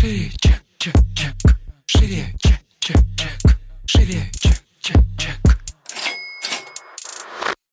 Шире, чек, чек, чек. Шире, чек, чек, чек. Шире, чек, чек, чек.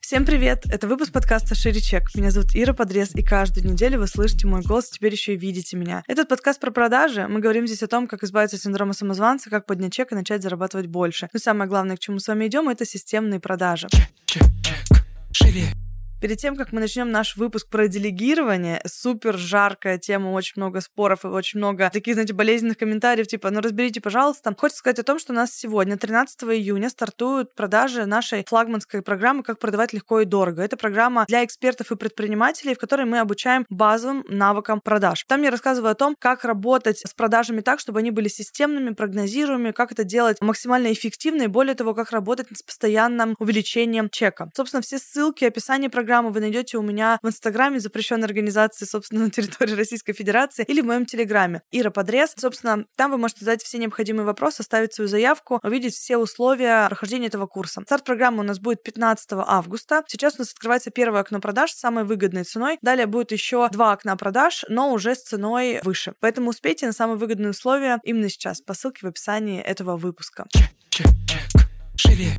Всем привет! Это выпуск подкаста «Шире чек». Меня зовут Ира Подрез, и каждую неделю вы слышите мой голос, теперь еще и видите меня. Этот подкаст про продажи. Мы говорим здесь о том, как избавиться от синдрома самозванца, как поднять чек и начать зарабатывать больше. Но самое главное, к чему мы с вами идем, это системные продажи. Чек, чек. Шире, Перед тем, как мы начнем наш выпуск про делегирование, супер жаркая тема, очень много споров и очень много таких, знаете, болезненных комментариев, типа, ну разберите, пожалуйста. Хочется сказать о том, что у нас сегодня, 13 июня, стартуют продажи нашей флагманской программы «Как продавать легко и дорого». Это программа для экспертов и предпринимателей, в которой мы обучаем базовым навыкам продаж. Там я рассказываю о том, как работать с продажами так, чтобы они были системными, прогнозируемыми, как это делать максимально эффективно и более того, как работать с постоянным увеличением чека. Собственно, все ссылки, описание программы вы найдете у меня в Инстаграме запрещенной организации, собственно, на территории Российской Федерации или в моем Телеграме. Ира Подрез. Собственно, там вы можете задать все необходимые вопросы, оставить свою заявку, увидеть все условия прохождения этого курса. Старт программы у нас будет 15 августа. Сейчас у нас открывается первое окно продаж с самой выгодной ценой. Далее будет еще два окна продаж, но уже с ценой выше. Поэтому успейте на самые выгодные условия именно сейчас по ссылке в описании этого выпуска. чек, чек. Шире,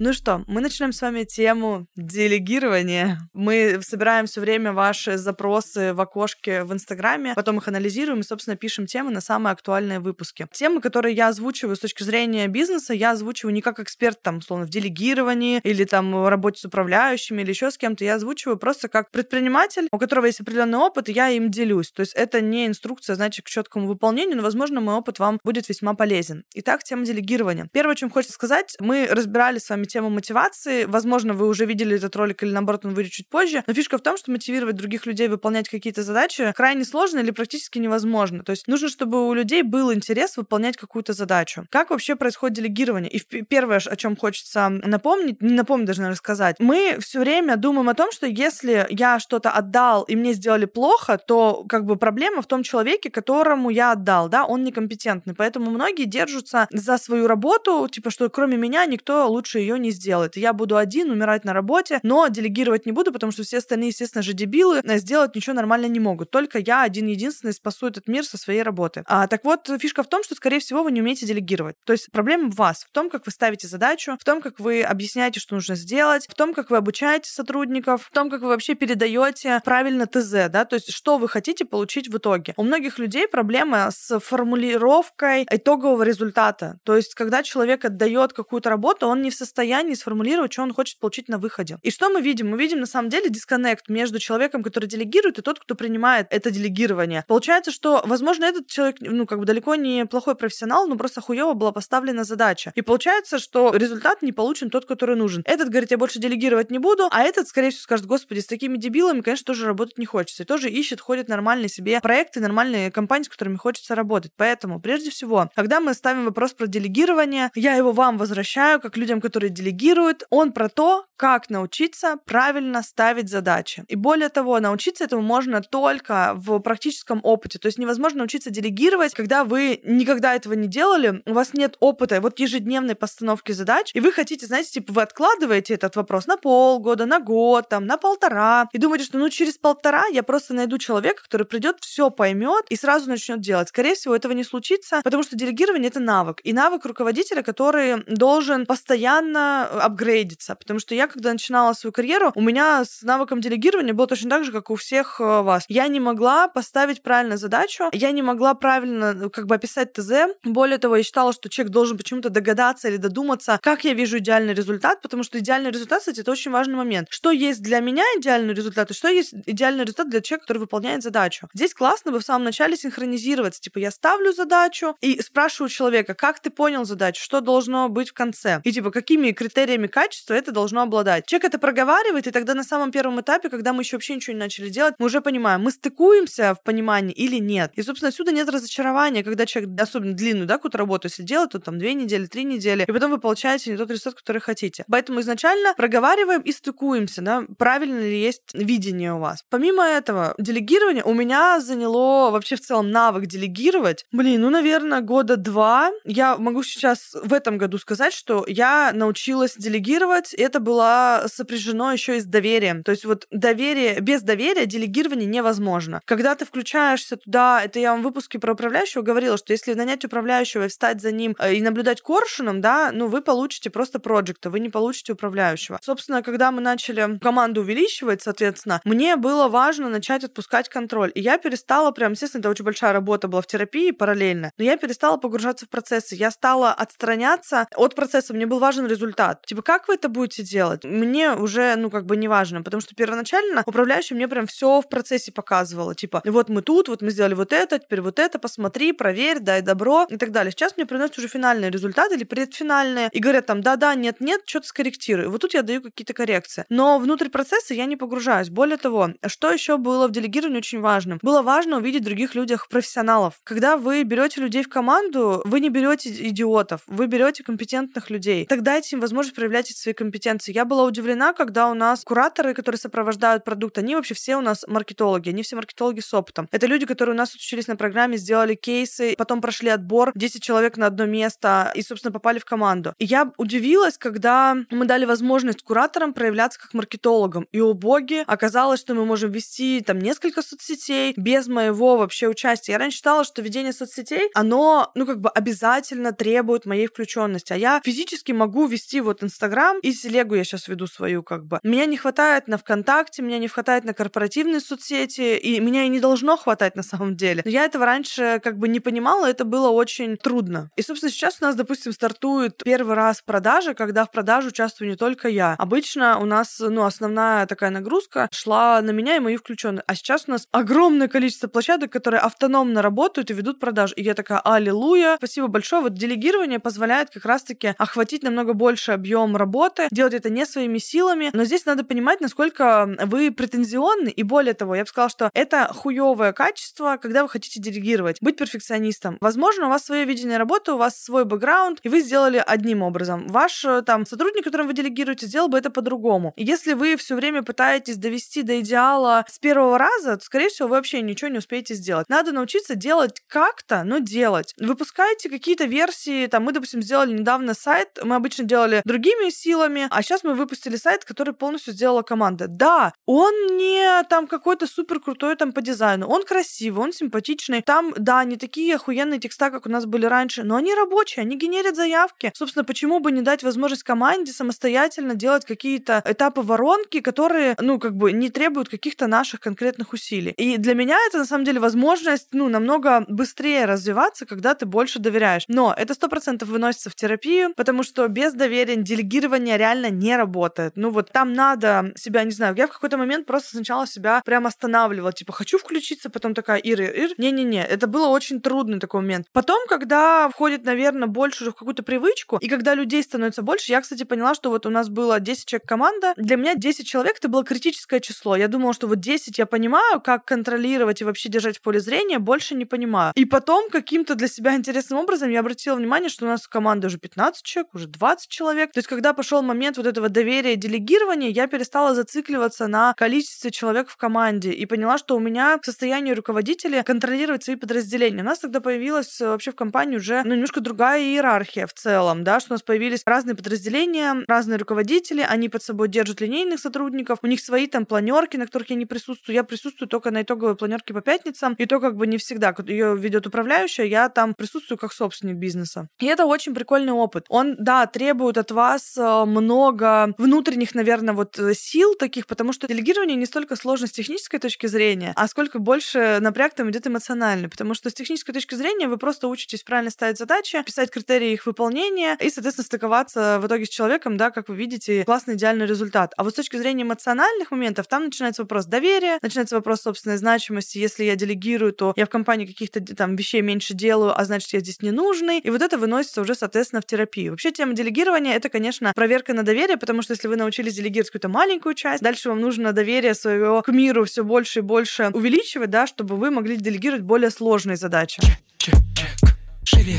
Ну что, мы начинаем с вами тему делегирования. Мы собираем все время ваши запросы в окошке в Инстаграме, потом их анализируем и, собственно, пишем темы на самые актуальные выпуски. Темы, которые я озвучиваю с точки зрения бизнеса, я озвучиваю не как эксперт, там, условно, в делегировании или там в работе с управляющими или еще с кем-то. Я озвучиваю просто как предприниматель, у которого есть определенный опыт, и я им делюсь. То есть это не инструкция, значит, к четкому выполнению, но, возможно, мой опыт вам будет весьма полезен. Итак, тема делегирования. Первое, чем хочется сказать, мы разбирали с вами тему мотивации. Возможно, вы уже видели этот ролик или, наоборот, он выйдет чуть позже. Но фишка в том, что мотивировать других людей выполнять какие-то задачи крайне сложно или практически невозможно. То есть нужно, чтобы у людей был интерес выполнять какую-то задачу. Как вообще происходит делегирование? И первое, о чем хочется напомнить, не напомнить, даже рассказать. Мы все время думаем о том, что если я что-то отдал и мне сделали плохо, то как бы проблема в том человеке, которому я отдал, да, он некомпетентный. Поэтому многие держатся за свою работу, типа, что кроме меня никто лучше ее не сделает. Я буду один умирать на работе, но делегировать не буду, потому что все остальные, естественно же, дебилы, э, сделать ничего нормально не могут. Только я один-единственный спасу этот мир со своей работы. А, так вот, фишка в том, что, скорее всего, вы не умеете делегировать. То есть проблема в вас, в том, как вы ставите задачу, в том, как вы объясняете, что нужно сделать, в том, как вы обучаете сотрудников, в том, как вы вообще передаете правильно ТЗ, да, то есть что вы хотите получить в итоге. У многих людей проблема с формулировкой итогового результата. То есть, когда человек отдает какую-то работу, он не в состоянии сформулировать, что он хочет получить на выходе. И что мы видим? Мы видим, на самом деле, дисконнект между человеком, который делегирует, и тот, кто принимает это делегирование. Получается, что, возможно, этот человек, ну, как бы далеко не плохой профессионал, но просто хуево была поставлена задача. И получается, что результат не получен тот, который нужен. Этот говорит, я больше делегировать не буду, а этот, скорее всего, скажет, господи, с такими дебилами, конечно, тоже работать не хочется. И тоже ищет, ходит нормальные себе проекты, нормальные компании, с которыми хочется работать. Поэтому, прежде всего, когда мы ставим вопрос про делегирование, я его вам возвращаю, как людям, которые делегируют. Он про то, как научиться правильно ставить задачи. И более того, научиться этому можно только в практическом опыте. То есть невозможно научиться делегировать, когда вы никогда этого не делали, у вас нет опыта вот ежедневной постановки задач, и вы хотите, знаете, типа вы откладываете этот вопрос на полгода, на год, там, на полтора, и думаете, что ну через полтора я просто найду человека, который придет, все поймет и сразу начнет делать. Скорее всего, этого не случится, потому что делегирование это навык. И навык руководителя, который должен постоянно апгрейдиться. Потому что я, когда начинала свою карьеру, у меня с навыком делегирования было точно так же, как у всех э, вас. Я не могла поставить правильно задачу, я не могла правильно как бы описать ТЗ. Более того, я считала, что человек должен почему-то догадаться или додуматься, как я вижу идеальный результат, потому что идеальный результат, кстати, это очень важный момент. Что есть для меня идеальный результат, и что есть идеальный результат для человека, который выполняет задачу. Здесь классно бы в самом начале синхронизироваться. Типа, я ставлю задачу и спрашиваю человека, как ты понял задачу, что должно быть в конце. И типа, какими критериями качества это должно обладать. Человек это проговаривает, и тогда на самом первом этапе, когда мы еще вообще ничего не начали делать, мы уже понимаем, мы стыкуемся в понимании или нет. И, собственно, отсюда нет разочарования, когда человек, особенно длинную, да, какую-то работу, если делает, то там две недели, три недели, и потом вы получаете не тот результат, который хотите. Поэтому изначально проговариваем и стыкуемся, да, правильно ли есть видение у вас. Помимо этого, делегирование у меня заняло вообще в целом навык делегировать. Блин, ну, наверное, года два. Я могу сейчас в этом году сказать, что я научилась научилась делегировать, это было сопряжено еще и с доверием. То есть вот доверие, без доверия делегирование невозможно. Когда ты включаешься туда, это я вам в выпуске про управляющего говорила, что если нанять управляющего и встать за ним э, и наблюдать коршуном, да, ну вы получите просто проекта, вы не получите управляющего. Собственно, когда мы начали команду увеличивать, соответственно, мне было важно начать отпускать контроль. И я перестала прям, естественно, это очень большая работа была в терапии параллельно, но я перестала погружаться в процессы. Я стала отстраняться от процесса. Мне был важен результат. Типа, как вы это будете делать? Мне уже, ну, как бы не важно, потому что первоначально управляющий мне прям все в процессе показывала. Типа, вот мы тут, вот мы сделали вот это, теперь вот это, посмотри, проверь, дай добро и так далее. Сейчас мне приносят уже финальные результаты или предфинальные и говорят там, да-да, нет-нет, что-то скорректируй. Вот тут я даю какие-то коррекции. Но внутрь процесса я не погружаюсь. Более того, что еще было в делегировании очень важным? Было важно увидеть в других людях профессионалов. Когда вы берете людей в команду, вы не берете идиотов, вы берете компетентных людей. Тогда дайте им возможность проявлять эти свои компетенции. Я была удивлена, когда у нас кураторы, которые сопровождают продукт, они вообще все у нас маркетологи, они все маркетологи с опытом. Это люди, которые у нас учились на программе, сделали кейсы, потом прошли отбор, 10 человек на одно место и, собственно, попали в команду. И я удивилась, когда мы дали возможность кураторам проявляться как маркетологам. И, о боги, оказалось, что мы можем вести там несколько соцсетей без моего вообще участия. Я раньше считала, что ведение соцсетей, оно, ну, как бы обязательно требует моей включенности. А я физически могу вести вот Инстаграм и Селегу я сейчас веду свою, как бы. Меня не хватает на ВКонтакте, меня не хватает на корпоративные соцсети, и меня и не должно хватать на самом деле. Но я этого раньше как бы не понимала, это было очень трудно. И, собственно, сейчас у нас, допустим, стартует первый раз продажа, когда в продаже участвую не только я. Обычно у нас, ну, основная такая нагрузка шла на меня и мои включенные. А сейчас у нас огромное количество площадок, которые автономно работают и ведут продажи. И я такая, аллилуйя, спасибо большое. Вот делегирование позволяет как раз-таки охватить намного больше объем работы, делать это не своими силами. Но здесь надо понимать, насколько вы претензионны. И более того, я бы сказала, что это хуевое качество, когда вы хотите делегировать, быть перфекционистом. Возможно, у вас свое видение работы, у вас свой бэкграунд, и вы сделали одним образом. Ваш э, там сотрудник, которым вы делегируете, сделал бы это по-другому. И если вы все время пытаетесь довести до идеала с первого раза, то, скорее всего, вы вообще ничего не успеете сделать. Надо научиться делать как-то, но делать. Выпускайте какие-то версии, там, мы, допустим, сделали недавно сайт, мы обычно делали другими силами, а сейчас мы выпустили сайт, который полностью сделала команда. Да, он не там какой-то супер крутой там по дизайну, он красивый, он симпатичный, там, да, не такие охуенные текста, как у нас были раньше, но они рабочие, они генерят заявки. Собственно, почему бы не дать возможность команде самостоятельно делать какие-то этапы воронки, которые, ну, как бы не требуют каких-то наших конкретных усилий. И для меня это, на самом деле, возможность, ну, намного быстрее развиваться, когда ты больше доверяешь. Но это сто процентов выносится в терапию, потому что без доверия делегирование реально не работает. Ну, вот там надо себя, не знаю, я в какой-то момент просто сначала себя прям останавливала, типа, хочу включиться, потом такая, Ир, Ир, не-не-не, это было очень трудный такой момент. Потом, когда входит, наверное, больше уже в какую-то привычку, и когда людей становится больше, я, кстати, поняла, что вот у нас было 10 человек команда, для меня 10 человек это было критическое число. Я думала, что вот 10 я понимаю, как контролировать и вообще держать в поле зрения, больше не понимаю. И потом каким-то для себя интересным образом я обратила внимание, что у нас в команде уже 15 человек, уже 20 человек. То есть, когда пошел момент вот этого доверия, делегирования, я перестала зацикливаться на количестве человек в команде и поняла, что у меня в состоянии руководителя контролировать свои подразделения. У нас тогда появилась э, вообще в компании уже ну, немножко другая иерархия в целом, да, что у нас появились разные подразделения, разные руководители, они под собой держат линейных сотрудников, у них свои там планерки, на которых я не присутствую. Я присутствую только на итоговой планерке по пятницам, и то как бы не всегда. Ее ведет управляющая, я там присутствую как собственник бизнеса. И это очень прикольный опыт. Он, да, требует от вас э, много внутренних, наверное, вот э, сил таких, потому что делегирование не столько сложно с технической точки зрения, а сколько больше напряг там идет эмоционально, потому что с технической точки зрения вы просто учитесь правильно ставить задачи, писать критерии их выполнения и, соответственно, стыковаться в итоге с человеком, да, как вы видите, классный идеальный результат. А вот с точки зрения эмоциональных моментов, там начинается вопрос доверия, начинается вопрос собственной значимости. Если я делегирую, то я в компании каких-то там вещей меньше делаю, а значит, я здесь не нужный. И вот это выносится уже, соответственно, в терапию. Вообще, тема делегирования — это, конечно, проверка на доверие, потому что если вы научились делегировать какую-то маленькую часть, дальше вам нужно доверие своего к миру все больше и больше увеличивать, да, чтобы вы могли делегировать более сложные задачи. Чек, чек, чек. Шире,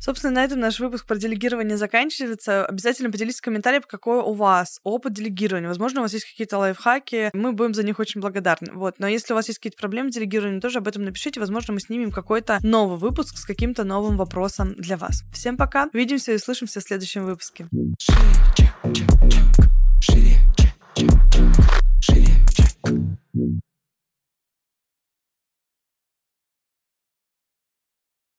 Собственно, на этом наш выпуск про делегирование заканчивается. Обязательно поделитесь в комментариях, какой у вас опыт делегирования. Возможно, у вас есть какие-то лайфхаки. Мы будем за них очень благодарны. Вот. Но если у вас есть какие-то проблемы с делегированием, тоже об этом напишите. Возможно, мы снимем какой-то новый выпуск с каким-то новым вопросом для вас. Всем пока. Увидимся и слышимся в следующем выпуске. Шире.